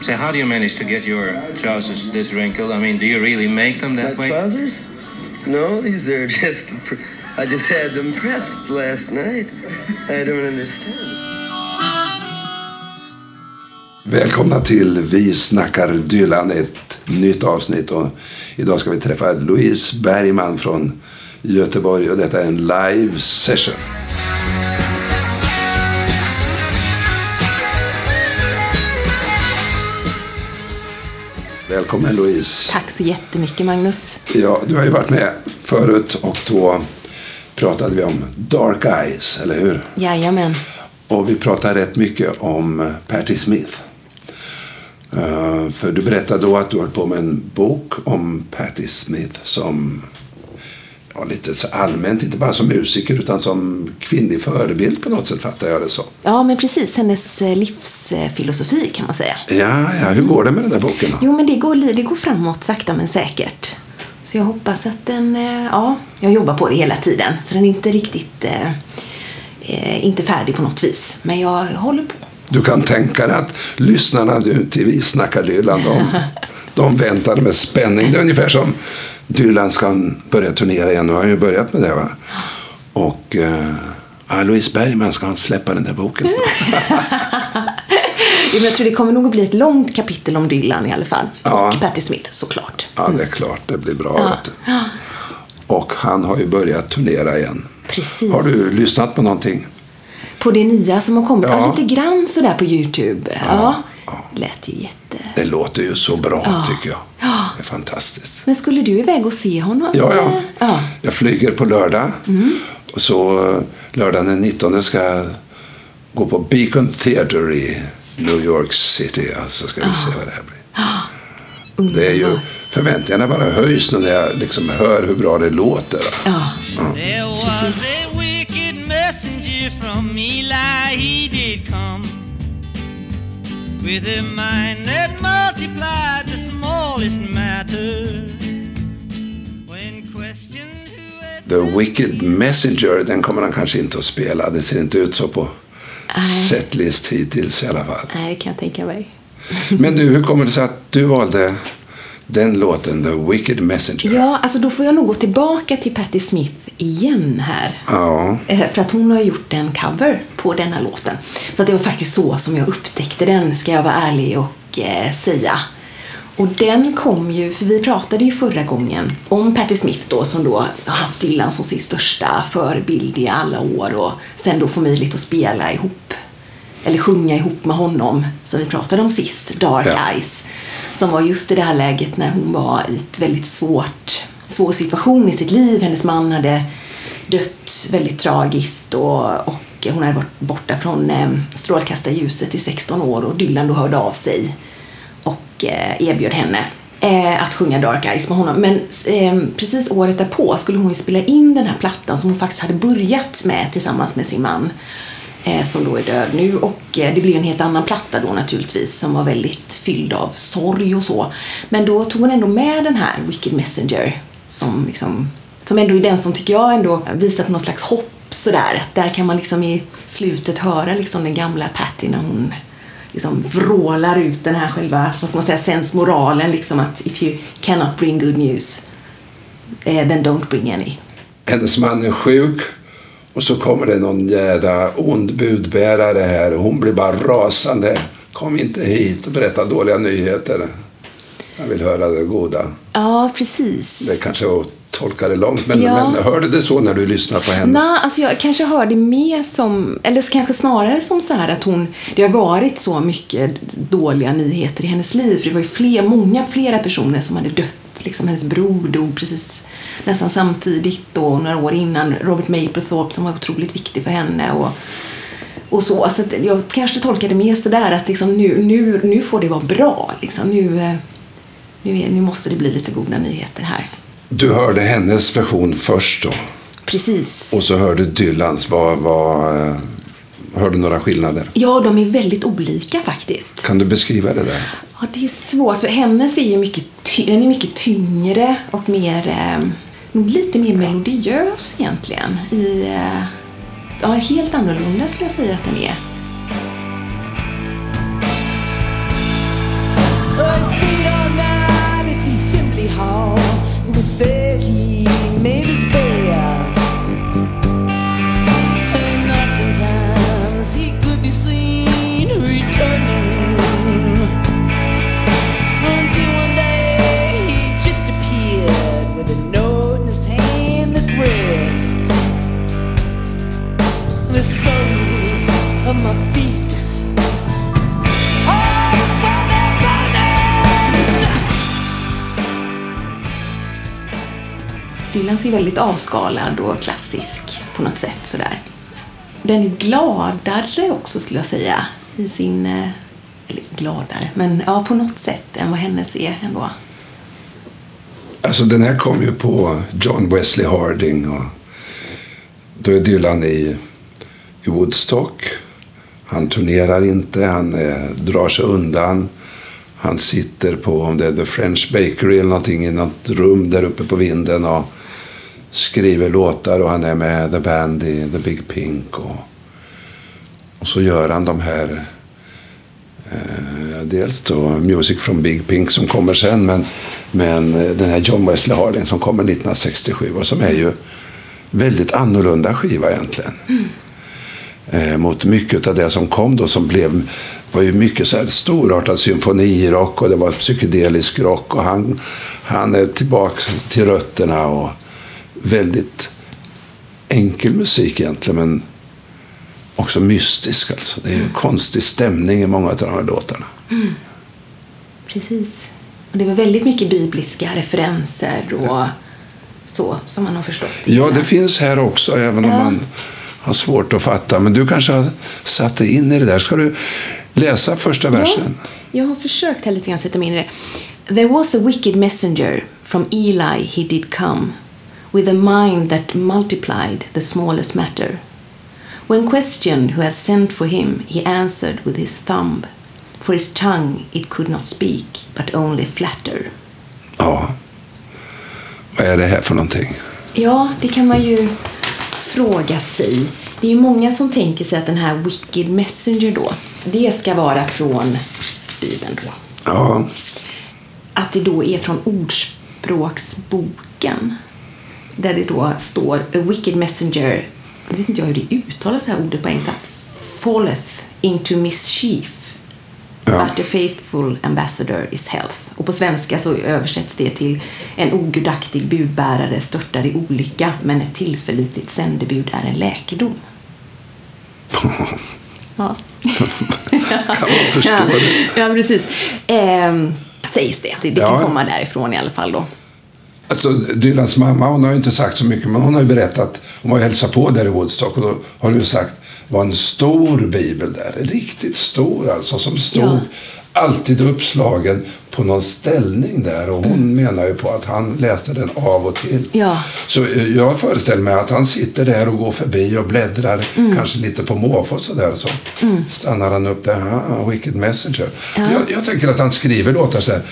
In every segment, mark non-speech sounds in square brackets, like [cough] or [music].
So how do you manage to get your trousers this wrinkled? I mean, do you really make them that My way? trousers? No, these are [laughs] just. I just had them pressed last night. I don't understand. Välkomna till Vi snackar Dylan, ett nytt avsnitt. Och idag ska vi träffa Louise Bergman från Göteborg och detta är en live session. Välkommen Louise. Tack så jättemycket Magnus. Ja, du har ju varit med förut och då pratade vi om Dark Eyes, eller hur? Jajamän. Och vi pratade rätt mycket om Patti Smith. Eh, för du berättade då att du höll på med en bok om Patti Smith som ja, lite så allmänt, inte bara som musiker utan som kvinnlig förebild på något sätt fattar jag det så. Ja, men precis. Hennes eh, livsfilosofi kan man säga. Ja, ja, hur går det med den där boken då? Jo, men det går, det går framåt sakta men säkert. Så jag hoppas att den... eh, Ja, jag jobbar på det hela tiden. Så den är inte riktigt... Eh, eh, inte färdig på något vis. Men jag håller på. Du kan tänka dig att lyssnarna nu till Vi snackar Dylan, [laughs] de, de väntade med spänning. Det är ungefär som Dylan ska börja turnera igen. Nu har han ju börjat med det va? Och ja, Louise Bergman ska släppa den där boken snart. [laughs] Jag tror det kommer nog att bli ett långt kapitel om Dylan i alla fall. Ja. Och Patti Smith såklart. Ja, det är klart. Det blir bra. Ja. Du. Och han har ju börjat turnera igen. Precis. Har du lyssnat på någonting? På det nya som har kommit. Ja. Ja. lite grann sådär på YouTube. Ja. Lät ju jätte... Det låter ju så bra Ja. tycker jag. Ja. Det är fantastiskt. Men skulle du iväg och se honom? Ja, ja. Ja. Jag flyger på lördag. Och så eh, lördagen den 19 ska jag gå på Beacon Theatre i New York City. Alltså ska vi se vad det här blir. Det är ju, förväntningarna bara höjs när jag liksom hör hur bra det låter. Ja. There with a mind that multiplied the smallest matter. When questioned who The Wicked Messenger, den kommer han kanske inte att spela. Det ser inte ut så på setlist hittills i alla fall. Nej, det kan jag tänka mig. Men du, hur kommer det sig att du valde den låten, The Wicked Messenger? Ja, alltså då får jag nog gå tillbaka till Patti Smith igen här. Ja. Eh, För att hon har gjort en cover på denna låten. Så att det var faktiskt så som jag upptäckte den, ska jag vara ärlig och eh, säga. Och den kom ju, för vi pratade ju förra gången om Patti Smith då som då har haft Dylan som sin största förebild i alla år och sen då får möjlighet att spela ihop, eller sjunga ihop med honom som vi pratade om sist, Dark Ja. Eyes. Som var just i det här läget när hon var i ett väldigt svårt, svår situation i sitt liv. Hennes man hade dött väldigt tragiskt och, och hon hade varit borta från eh, strålkastarljuset i 16 år och Dylan då hörde av sig och eh, erbjöd henne eh, att sjunga Dark Eyes med honom. Men eh, precis året därpå skulle hon ju spela in den här plattan som hon faktiskt hade börjat med tillsammans med sin man Eh, som då är död nu och eh, det blev en helt annan platta då naturligtvis som var väldigt fylld av sorg och så. Men då tog hon ändå med den här Wicked Messenger som liksom som ändå är den som tycker jag ändå visar på någon slags hopp sådär. Där kan man liksom i slutet höra liksom den gamla Patty när hon liksom vrålar ut den här själva, vad ska man säga, sensmoralen liksom att if you cannot bring good news eh, then don't bring any. Hennes man är sjuk och så kommer det någon jädra ond budbärare här och hon blir bara rasande. Kom inte hit och berätta dåliga nyheter. Jag vill höra det goda. Ja, precis. Det kanske att tolka det långt, men, Ja. men hörde du så när du lyssnade på hennes? Nej, alltså jag kanske hör det mer som, eller kanske snarare som så här att hon, det har varit så mycket dåliga nyheter i hennes liv. För det var ju fler, många, flera personer som hade dött. Liksom hennes bror dog precis nästan samtidigt och några år innan. Robert Mapplethorpe som var otroligt viktig för henne. Och, och så. så jag kanske tolkar det mer sådär att liksom nu, nu, nu får det vara bra. Liksom. Nu, eh, nu, nu måste det bli lite goda nyheter här. Du hörde hennes version först då Precis. och så hörde Dylans. Vad, vad, eh, hörde du några skillnader? Ja, de är väldigt olika faktiskt. Kan du beskriva det där? Ja, det är svårt, för hennes är ju mycket, ty- den är mycket tyngre och mer, eh, lite mer melodiös egentligen. I, eh, ja, helt annorlunda skulle jag säga att den är. Dylan's är Dylan ser väldigt avskalad och klassisk på något sätt sådär. Den är gladare också skulle jag säga i sin, eh, eller gladare, men ja på något sätt än vad hennes är ändå. Alltså den här kom ju på John Wesley Harding och då är Dylan i, i Woodstock. Han turnerar inte, han eh, drar sig undan. Han sitter på, om det är The French Bakery eller någonting, i något rum där uppe på vinden och skriver låtar och han är med The Band i The Big Pink. Och, och så gör han de här Eh, dels då Music from Big Pink som kommer sen men, men eh, den här John Wesley Harding som kommer 1967 och som är ju väldigt annorlunda skiva egentligen. Mm. Eh, mot mycket av det som kom då som blev var ju mycket så här storartad symfonirock och det var psykedelisk rock och han, han är tillbaka till rötterna och väldigt enkel musik egentligen men också mystisk alltså. Det är ju konstig stämning i många av de här låtarna. Precis. Och det var väldigt mycket bibliska referenser och så som man har förstått det. Ja, det finns här också, även om Ja. man har svårt att fatta. Men du kanske har satt dig in i det där. Ska du läsa första versen? Ja, jag har försökt här lite grann sätta mig in i det. There was a wicked messenger from Eli he did come with a mind that multiplied the smallest matter. When questioned who had sent for him, he answered with his thumb. For his tongue it could not speak, but only flatter. Ja. Vad är det här för någonting? Ja, det kan man ju fråga sig. Det är ju många som tänker sig att den här Wicked Messenger då, det ska vara från Bibeln då. Ja, Att det då är från Ordspråksboken. Där det då står A wicked messenger, jag vet inte jag hur det uttalas det här ordet på engelska, falleth into mischief. Ja. But a faithful ambassador is health. Och på svenska så översätts det till en ogudaktig budbärare störtar i olycka men ett tillförlitligt sändebud är en läkedom. [laughs] Ja. [laughs] kan man förstå ja. det? Ja, precis. Ehm, sägs det. Det, det kan Ja. komma därifrån i alla fall då. Alltså, Dylans mamma hon har ju inte sagt så mycket, men hon har ju berättat. Hon var ju hälsat på där i Woodstock och då har du ju sagt var en stor bibel där. Riktigt stor alltså, som stod Ja. Alltid uppslagen på någon ställning där. Och hon menar ju på att han läste den av och till. Ja. Så eh, jag föreställer mig att han sitter där och går förbi och bläddrar, kanske lite på måfå och sådär. Så stannar han upp där, ah, Wicked Messenger. Jag, jag tänker att han skriver låtar så här.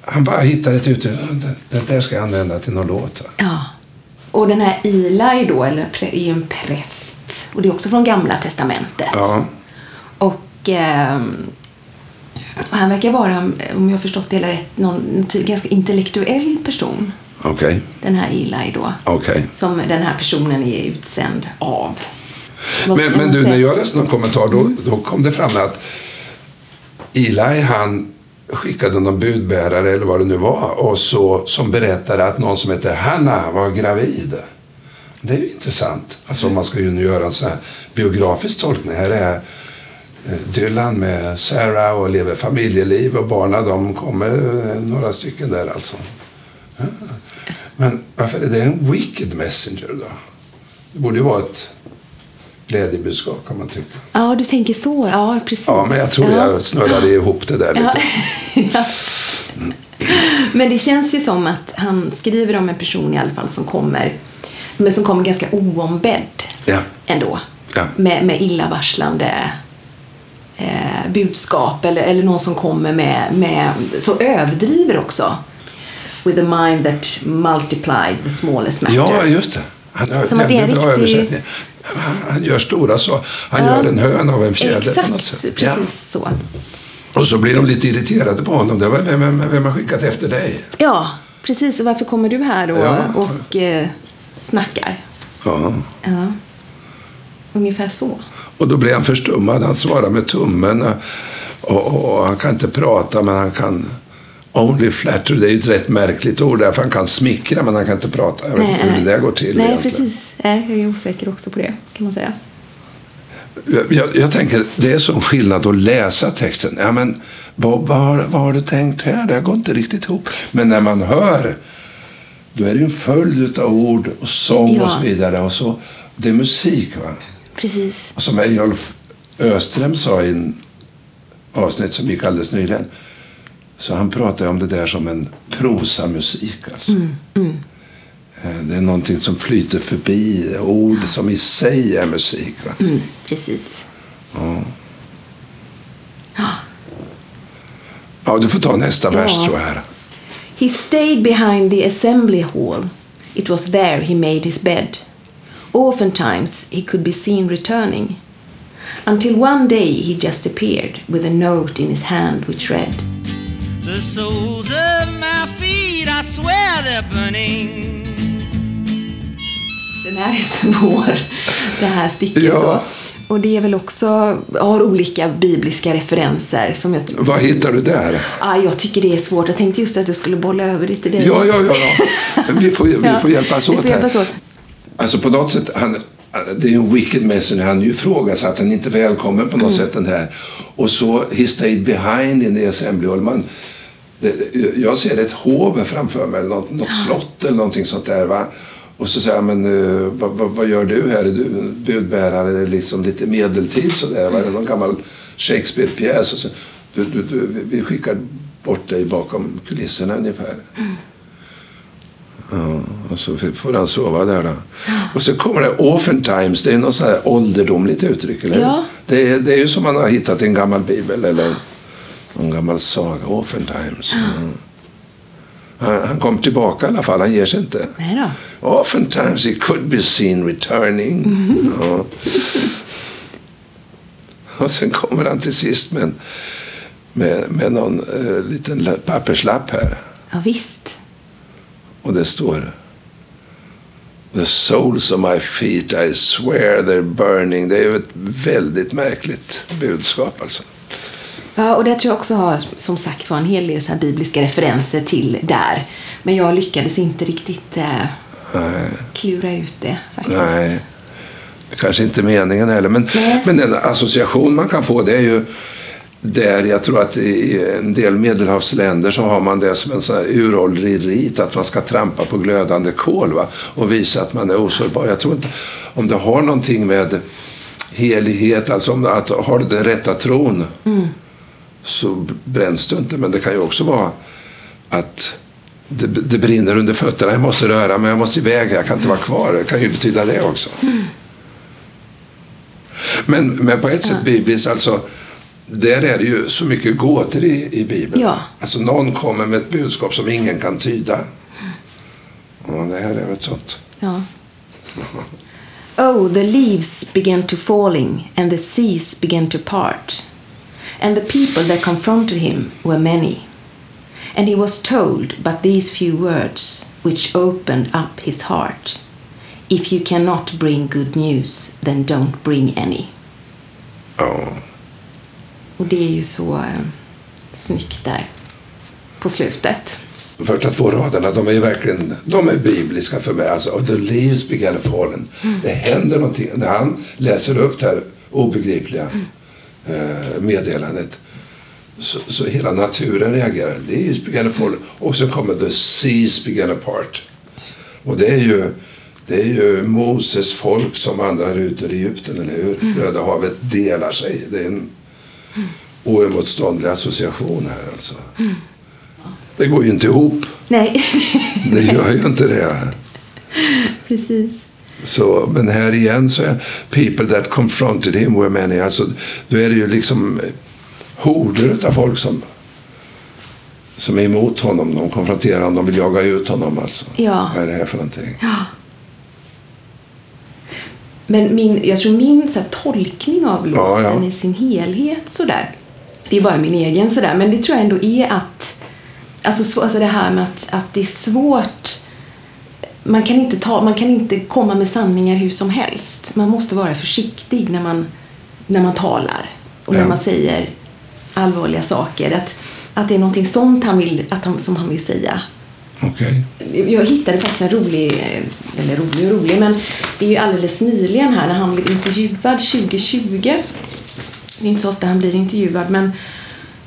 Han bara hittar ett uttryck. Det, där ska jag använda till någon låt. Ja. Och den här Eli då, eller är ju en präst. Och det är också från Gamla Testamentet. Ja. Och, ehm, och han verkar vara, om jag har förstått det hela rätt, någon ganska intellektuell person. Okej, Den här Eli då. okej. Som den här personen är utsänd av. Men, men du, säga? när jag läste någon kommentar då, då kom det fram att Eli han skickade någon budbärare eller vad det nu var och så, som berättade att någon som heter Hanna var gravid. Det är ju intressant. Alltså om man ska ju nu göra en sån här biografisk tolkning. Här är Dylan med Sarah och lever familjeliv och barnen de kommer eh, några stycken där alltså. Ja. Men varför är det en wicked messenger då? Det borde ju vara ett glädjebudskap kan man tycka. Ja, du tänker så. Ja, precis. Ja, men jag tror Ja. jag snurrade ihop det där lite. [laughs] Ja. Men det känns ju som att han skriver om en person i alla fall som kommer, men som kommer ganska oombedd Ja. ändå. Ja. Med, med illavarslande eh, budskap eller, eller någon som kommer med, med, så överdriver också. With a mind that multiplied the smallest matter. Ja, just det. Han har Som att det är en bra riktig- översättning. Han, han gör stora så. Han Ja. gör en hön av en fjäder på något Exakt, sätt. precis så. Ja. Och så blir de lite irriterade på honom. Det var, vem, vem, vem har skickat efter dig? Ja, precis. Och varför kommer du här och, Ja. och eh, snackar? Ja. Ja. Ungefär så. Och då blir han förstummad. Han svarar med tummen. Och, och, och han kan inte prata, men han kan... Only flatter, det är ju ett rätt märkligt ord. Därför han kan smickra, men han kan inte prata. Jag vet inte hur det där går till Nej, egentligen. precis. Nej, jag är osäker också på det, kan man säga. Jag, jag, tänker, det är sån skillnad att läsa texten. Ja, men vad, vad, har- vad har du tänkt här? Det går inte riktigt ihop. Men när man hör, då är det ju en följd av ord och sång Ja. och så vidare. Och så, det är musik. va? Precis. Som Ejolf Öström sa i en avsnitt som gick alldeles nyligen. Så han pratade om det där som en prosamusik. Alltså. Eh, Det är någonting som flyter förbi. Ord som i sig är musik. Mm, precis. Ja, du får ta nästa vers Ja. tror jag. Här. He stayed behind the assembly hall. It was there he made his bed. Oftentimes he could be seen returning. Until one day he just appeared with a note in his hand which read The soles of my feet, I swear they're burning. Den här är svår, det här stycket. Ja. Så. Och det är väl också, har olika bibliska referenser som jag, Vad hittar du där? ah, jag tycker det är svårt. Jag tänkte just att jag skulle bolla över det till dig. Ja, ja, ja. ja. [laughs] Vi får, vi får hjälpas vi åt får hjälpas här. åt. Alltså på något sätt, han, det är ju en wicked messenger. Han ifrågasatte han är inte välkommen på något Mm. sätt den här. Och så, he stayed behind in the assembly hall. Man, det, jag ser ett hov framför mig, eller något, något slott eller någonting sånt där. Va? Och så säger han, men eh, vad, vad, vad gör du här? Är du budbärare? Är det liksom lite medeltid sådär? Var det någon gammal Shakespeare-pjäs? Du, du, du, vi- skickar bort dig bakom kulisserna ungefär. Ja, och så får han sova där då. Och så kommer det oftentimes, det är något sånt här ålderdomligt uttryck, eller? Ja. Det är, det är ju som man har hittat i en gammal bibel eller någon gammal saga. Oftentimes. Mm. Han, han kom tillbaka i alla fall, han ger sig inte. Nej då. Oftentimes he could be seen returning. Ja. Och sen kommer han till sist med, en, med, med någon eh, liten la- papperslapp här. Ja, visst. Och det står The soles of my feet I swear they're burning. Det är ju ett väldigt märkligt budskap alltså. Ja, och det tror jag också har som sagt var en hel del så bibliska referenser till där. Men jag lyckades inte riktigt eh, klura ut det faktiskt. nej. Kanske inte meningen heller. Men, Nej. men en association man kan få det är ju där jag tror att i en del medelhavsländer så har man det som en sån här uråldrig rit att man ska trampa på glödande kol va? och visa att man är osårbar. Jag tror inte om det har någonting med helighet, alltså om att har du den rätta tron så bränns du inte. Men det kan ju också vara att det, det brinner under fötterna, jag måste röra mig, jag måste iväg, jag kan inte vara kvar. Det kan ju betyda det också. Men, men på ett sätt bibliskt, alltså, där är det ju så mycket gåtor i, i Bibeln. Ja. Alltså någon kommer med ett budskap som ingen kan tyda. Ja, det här är ett sånt. Ja. Oh, the leaves began to falling and the seas began to part. And the people that confronted him were many. And he was told but these few words which opened up his heart. If you cannot bring good news, then don't bring any. Ja. Och det är ju så eh, snyggt där på slutet. De första två raderna, de är ju verkligen de är bibliska för mig. Alltså, the leaves began fallen. Det händer någonting. När han läser upp det här obegripliga eh, meddelandet så, så hela naturen reagerar. Leaves began fallen. Och så kommer the seas began apart. Och det är ju, det är ju Moses folk som vandrar ut ur Egypten, eller hur? Röda havet delar sig. Det är en oemotståndlig association här alltså. Det går ju inte ihop. Nej, [laughs] Det gör ju inte det. precis. Så, men här igen så är people that confronted him were many. Alltså, då är det ju liksom horder av folk som, som är emot honom. De konfronterar honom, de vill jaga ut honom. Alltså. Ja. Vad är det här för någonting? Men min, jag tror min så här, tolkning av låten Ja, ja. i sin helhet sådär. Det är bara min egen sådär. Men det tror jag ändå är att... Alltså, så, alltså det här med att, att det är svårt. Man kan, inte ta, man kan inte komma med sanningar hur som helst. Man måste vara försiktig när man, när man talar. Och när Ja. man säger allvarliga saker. Att, att det är någonting sånt han vill, att han, som han vill säga. Okej. Jag hittade faktiskt en rolig, eller rolig och rolig, men det är ju alldeles nyligen här när han blev intervjuad 2020. Det är inte så ofta han blir intervjuad, men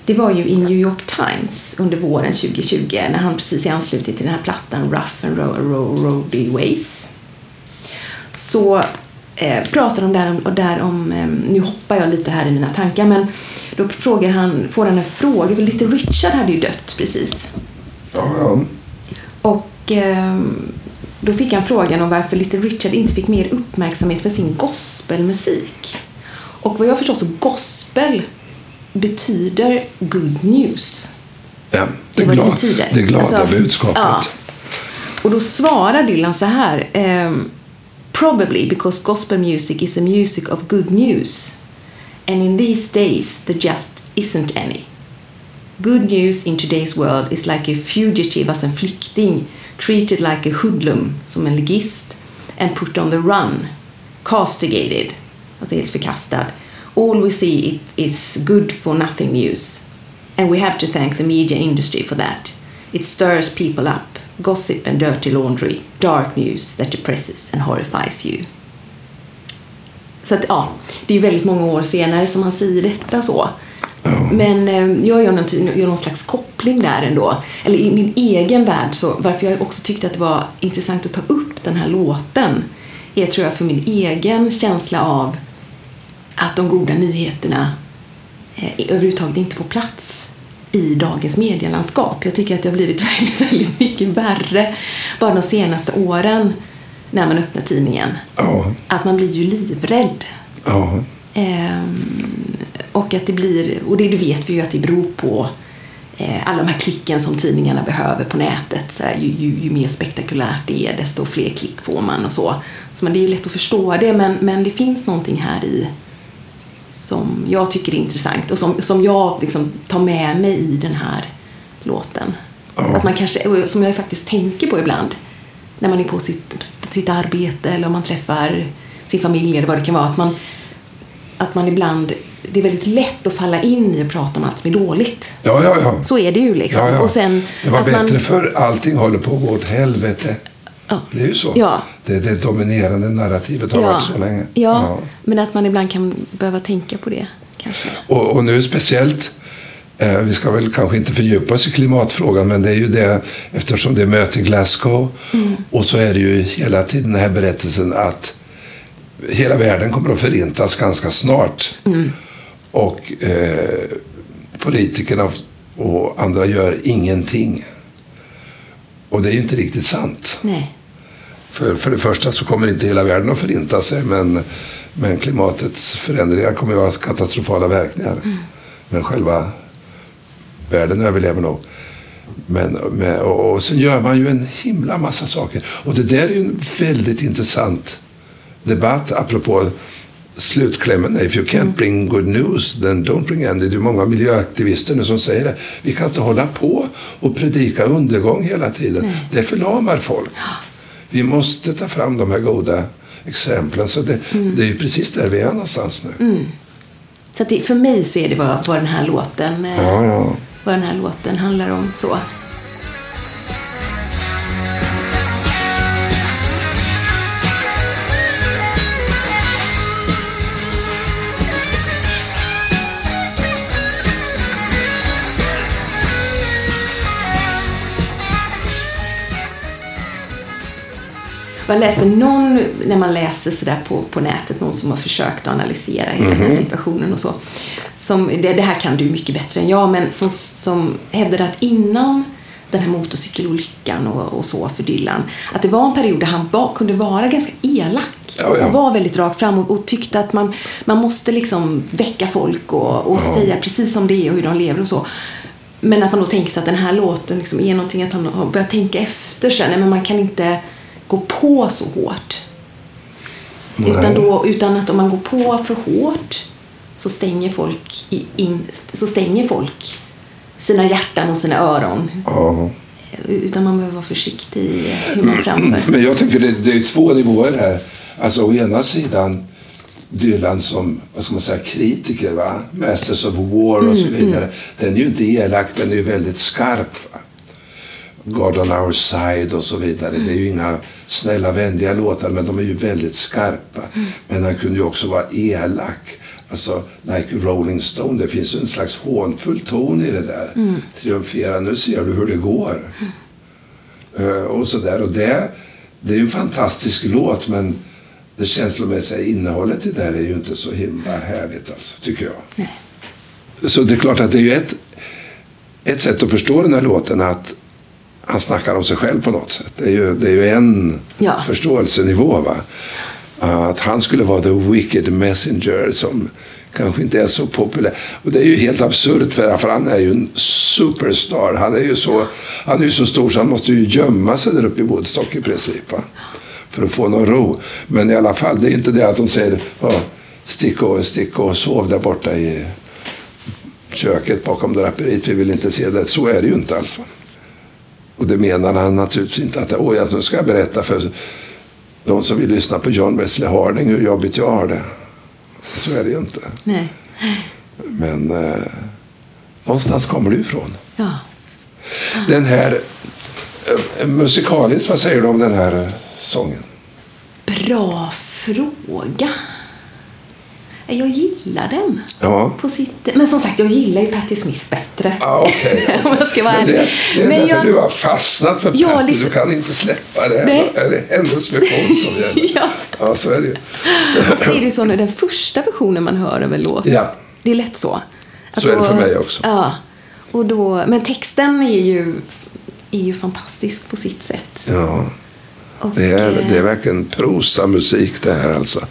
det var ju i New York Times under våren 2020 när han precis i anslutning till den här plattan Rough and Ro- Ro- Roady Ways så eh, pratar de där om, och där om eh, nu hoppar jag lite här i mina tankar, men då frågar han, får han en fråga, för Little Richard hade ju dött precis. Ja, ja. Och eh, då fick han frågan om varför Little Richard inte fick mer uppmärksamhet för sin gospelmusik. Och vad jag förstår så gospel betyder good news. ja. Det Det, vad det betyder. det glada Alltså, budskapet. ja. Och då svarar Dylan så här. ehm, Probably because gospel music is a music of good news. And in these days there just isn't any. Good news in today's world is like a fugitive, alltså en flykting, treated like a hoodlum, som en ligist, and put on the run, castigated, alltså helt förkastad. All we see it is good for nothing news. And we have to thank the media industry for that. It stirs people up, gossip and dirty laundry, dark news that depresses and horrifies you. Så att, ja, det är ju väldigt många år senare som han säger detta så. Men eh, jag gör någon, gör någon slags koppling där ändå. Eller i min egen värld, så varför jag också tyckte att det var intressant att ta upp den här låten är tror jag för min egen känsla av att de goda nyheterna eh, överhuvudtaget inte får plats i dagens medielandskap. Jag tycker att det har blivit [laughs] väldigt, väldigt mycket värre bara de senaste åren när man öppnar tidningen. Ja, Att man blir ju livrädd. ja. Ehm, och att det blir, och det vet vi ju att det beror på eh, alla de här klicken som tidningarna behöver på nätet. Så här, ju, ju, ju mer spektakulärt det är desto fler klick får man och så. Så men det är ju lätt att förstå det men, men det finns någonting här i som jag tycker är intressant och som, som jag liksom tar med mig i den här låten. Ja. Att man kanske, som jag faktiskt tänker på ibland när man är på sitt, sitt arbete eller om man träffar sin familj eller vad det kan vara. Att man, att man ibland, det är väldigt lätt att falla in i att prata om allt som är dåligt. Ja, ja, ja. Så är det ju liksom. ja, ja. Och sen det var att bättre man, för allting håller på att gå åt helvete. Ja. Det är ju så. Ja. Det, det dominerande narrativet har varit så länge. Ja, men att man ibland kan behöva tänka på det kanske. Och, och nu speciellt, eh, vi ska väl kanske inte fördjupa oss i klimatfrågan, men det är ju det eftersom det är möte i Glasgow och så är det ju hela tiden den här berättelsen att hela världen kommer att förintas ganska snart. Och eh, politikerna och andra gör ingenting. Och det är ju inte riktigt sant. Nej. För, för det första så kommer inte hela världen att förinta sig men, men klimatets förändringar kommer ju att ha katastrofala verkningar. Men själva världen överlever nog. Men, med, och, och sen gör man ju en himla massa saker. Och det där är ju en väldigt intressant debatt apropå slutklämmen. If you can't bring good news, then don't bring any. Det är många miljöaktivister nu som säger det. Vi kan inte hålla på och predika undergång hela tiden. Det förlamar folk. Vi måste ta fram de här goda exemplen. Så det, det är ju precis där vi är någonstans nu. Så att det, för mig så är det vad, vad den här låten eh, Ja, ja. vad den här låten handlar om. så. Jag läste någon, när man läser sådär på, på nätet, någon som har försökt att analysera hela den här situationen och så. Som, det, det här kan du mycket bättre än jag, men som, som hävdade att innan den här motorcykelolyckan och, och så för Dylan, att det var en period där han var, kunde vara ganska elak Ja, ja. och var väldigt rakt fram och, och tyckte att man, man måste liksom väcka folk och, och säga precis som det är och hur de lever och så. Men att man då tänker sig att den här låten liksom är någonting att han har börjat tänka efter sig. Nej, men man kan inte gå på så hårt. Nej. Utan, då, utan att om man går på för hårt så stänger folk, in, så stänger folk sina hjärtan och sina öron. ja. Utan man behöver vara försiktig i hur man framför. Men jag tycker det, det är två nivåer här. Alltså å ena sidan Dylan som vad ska man säga, kritiker, va? Masters of War och så vidare. Den är ju inte elak, den är ju väldigt skarp. Va? God on our side och så vidare. Det är ju inga snälla, vänliga låtar, men de är ju väldigt skarpa. Men han kunde ju också vara elak. Alltså, like Rolling Stone, det finns ju en slags hånfull ton i det där. Triumfera, nu ser du hur det går. Eh, och sådär. Och det, det är ju en fantastisk låt, men det känslomässiga innehållet i det där är ju inte så himla härligt, alltså, tycker jag. Så det är klart att det är ju ett, ett sätt att förstå den här låten att han snackar om sig själv på något sätt. Det är ju, det är ju en Ja. förståelsenivå. Va? Att han skulle vara the wicked messenger som kanske inte är så populär. Och det är ju helt absurt för, för han är ju en superstar. Han är ju så, han är ju så stor så han måste ju gömma sig där uppe i Woodstock i princip. Va? För att få någon ro. Men i alla fall, det är inte det att de säger "Ja, stick och, stick och sov där borta i köket bakom draperiet. Vi vill inte se det. Så är det ju inte alltså. Och det menar han naturligtvis inte att alltså, nu ska jag berätta för de som vill lyssna på John Wesley Harding hur jobbigt jag har det. Så är det ju inte. Nej. Men eh, någonstans kommer det ifrån. Ja. Den här, eh, musikaliskt, vad säger du om den här sången? Bra fråga. Jag gillar den. Ja. På sitt... Men som sagt, jag gillar ju Patti Smith bättre. Ja, okej. [laughs] Om jag ska vara Men det, ärlig. det är Men därför jag- du har fastnat för Ja, Patti. lite- Du kan inte släppa det. Nej. Det är hennes version som [laughs] gäller. Ja. ja, så är det ju. Är det ju så när den första versionen man hör av en låt. Ja. Det är lätt så. Att Så är det för mig också. Ja. Och då, men texten är ju, är ju fantastisk på sitt sätt. Ja. Och, Det är, eh, det är verkligen prosamusik det här alltså.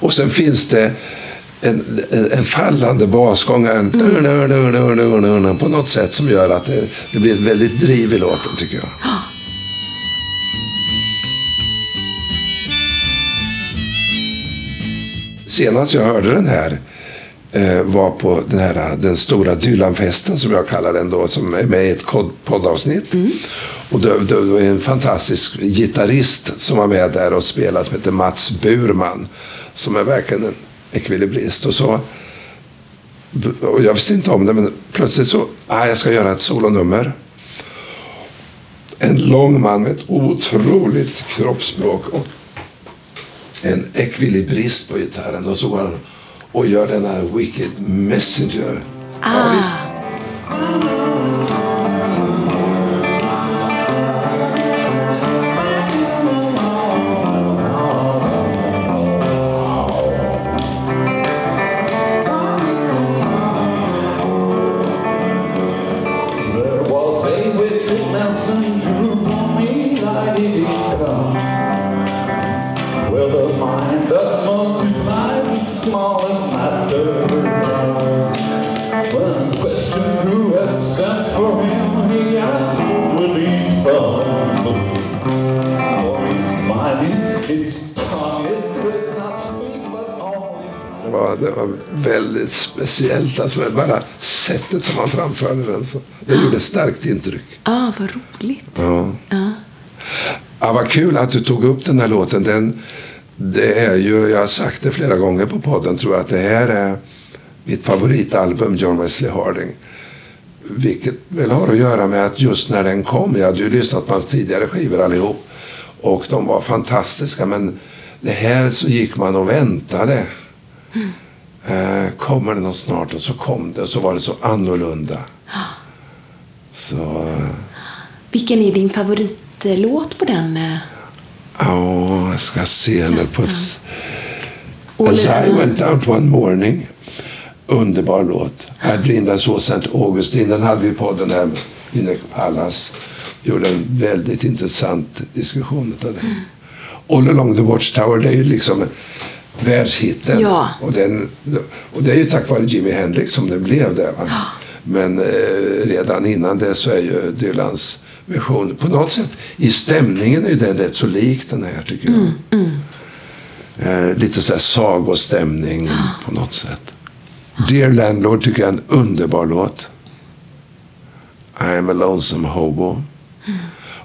Och sen finns det en, en fallande basgång en på något sätt som gör att det, det blir ett väldigt driv i låten tycker jag. Senast jag hörde den här eh, var på den, här, den stora Dylan-festen som jag kallar den då, som är med i ett poddavsnitt. Och det, det var en fantastisk gitarrist som var med där och spelade som heter Mats Burman. Som är verkligen en ekvilibrist. Och, så, och jag visste inte om det, men plötsligt så, ah, jag ska göra ett solonummer. En lång man med ett otroligt kroppsspråk och en ekvilibrist på gitarren. Och så går han och gör denna Wicked Messenger. Ja, speciellt. Alltså bara sättet som han framförde den. Så det gjorde starkt intryck. Ah, vad roligt. Ja. Ja. Ja, vad kul att du tog upp den här låten. Den, det är ju, jag har sagt det flera gånger på podden, tror jag, att det här är mitt favoritalbum, John Wesley Harding. Vilket väl har att göra med att just när den kom, jag hade ju lyssnat på hans tidigare skivor allihop. Och de var fantastiska, men det här så gick man och väntade. Eh, kommer det något snart? Och så kom det, och så var det så annorlunda. Så... eh, Vilken är din favoritlåt på den? eh? Ja, jag ska se henne på... Och As I went out one morning. Underbar låt. Här blindas hos St. Augustin. Den hade vi i podden här i Nick Palace. Gjorde en väldigt intressant diskussion av den. All along the Watchtower, det är ju liksom världshitten. Ja. Och, den, och det är ju tack vare Jimi Hendrix som det blev det. Va? Men eh, redan innan det så är ju Dylans version på något sätt i stämningen är ju den rätt så lik den här tycker jag. Eh, lite sådär sagostämning på något sätt. Dear Landlord tycker jag är en underbar låt. I am a lonesome hobo.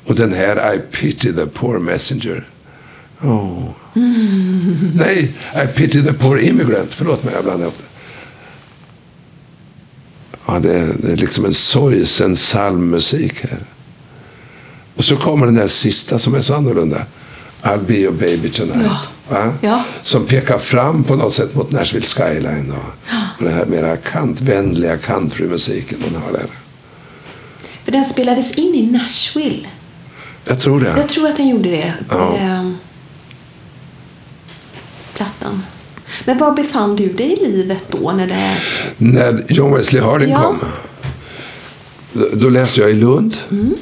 Och den här I pity the poor messenger. Oh. Nej, I pity the poor immigrant. Förlåt mig, jag blandade ihop det. Ja, det är, det är liksom en sorgsen psalmmusik här. Och så kommer den där sista som är så annorlunda. I'll be your baby tonight. Va? Ja. Som pekar fram på något sätt mot Nashville Skyline och, och den här mera kantvänliga countrymusiken hon har där. För den spelades in i Nashville. Jag tror det. Jag tror att den gjorde det. Ja. Ehm, plattan. Men var befann du dig i livet då? När det... När John Wesley Harding Ja. kom, då- läste jag i Lund. Mm.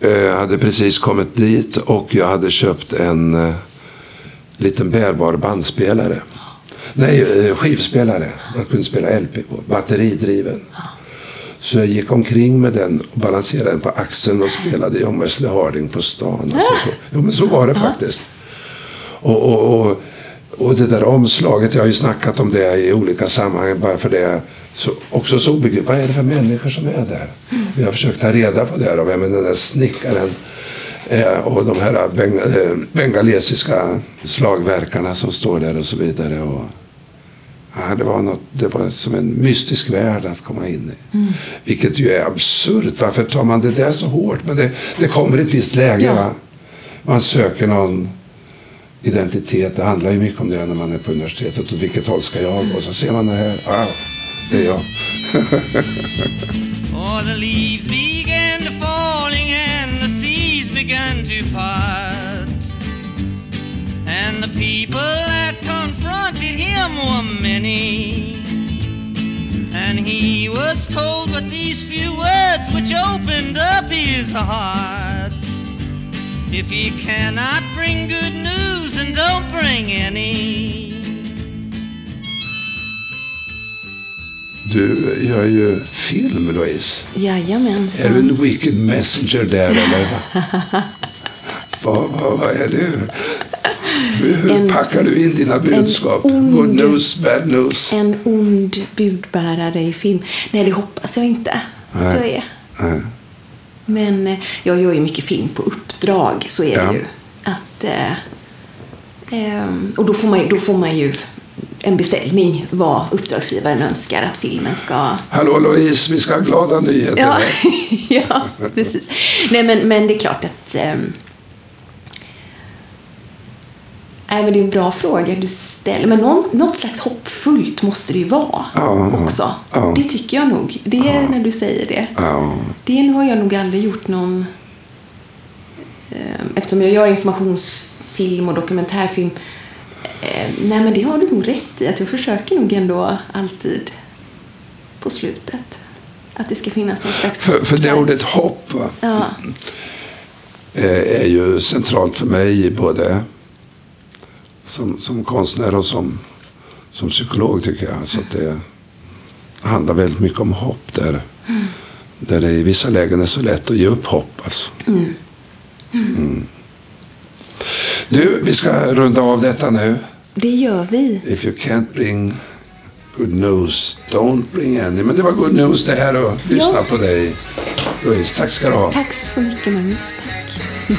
Eh, Jag hade precis kommit dit och jag hade köpt en eh, liten bärbar bandspelare. Nej, eh, skivspelare. Man kunde spela LP på. Batteridriven. Så jag gick omkring med den och balanserade den på axeln och spelade John Wesley Harding på stan. Alltså, så. [laughs] Jo, men så var det faktiskt. Och, och, och, och det där omslaget, jag har ju snackat om det i olika sammanhang bara för det är så, också så obegripligt. Vad är det för människor som är där? Vi har försökt ta reda på det. Då. Vem är den där snickaren? Eh, och de här beng, eh, bengalesiska slagverkarna som står där och så vidare. Och, ja, det, var något, det var som en mystisk värld att komma in i. Vilket ju är absurt. Varför tar man det där så hårt? Men det, det kommer i ett visst läge. Ja. Man söker någon identitet. Det handlar ju mycket om det när man är på universitetet. Åt vilket håll ska jag gå? Och så ser man det här. Ah, det är jag. [laughs] Oh, the leaves began to falling and the seas began to part. And the people that confronted him were many. And he was told but these few words which opened up his heart. If you cannot bring good news, then don't bring any. Du gör ju film, Louise. Är du Jajamensan. en wicked messenger där eller? vad, [laughs] vad, vad är du? Hur, hur En- packar du in dina budskap? ond- Good news, bad news? En ond budbärare i film. Nej, det hoppas jag inte att Nej. jag är. Nej. Men eh, jag gör ju mycket film på uppdrag, så är Ja. det ju. Att, eh, ehm, och då får, man, då får man ju en beställning vad uppdragsgivaren önskar att filmen ska... Hallå Louise, vi ska ha glada nyheter. Ja, [laughs] ja precis. Nej, men, men det är klart att... ehm, Nej, men det är en bra fråga du ställer. Men någon, något slags hoppfullt måste det ju vara Ja, också. ja. Det tycker jag nog. Det är när du säger det. Det har jag nog aldrig gjort någon... eh, Eftersom jag gör informationsfilm och dokumentärfilm. eh, Nej, men det har du nog rätt i. Att jag försöker nog ändå alltid på slutet. Att det ska finnas någon slags... För, för det ordet hopp va, Ja, eh, är ju centralt för mig både som, som konstnär och som, som psykolog tycker jag. Så att det handlar väldigt mycket om hopp där. Där det i vissa lägen är så lätt att ge upp hopp. Alltså. Mm. Du, vi ska runda av detta nu. det gör vi. If you can't bring good news, don't bring any. Men det var good news det här att lyssna Ja. på dig, Louise. Tack ska du ha. Tack så mycket, Magnus. Tack. [laughs]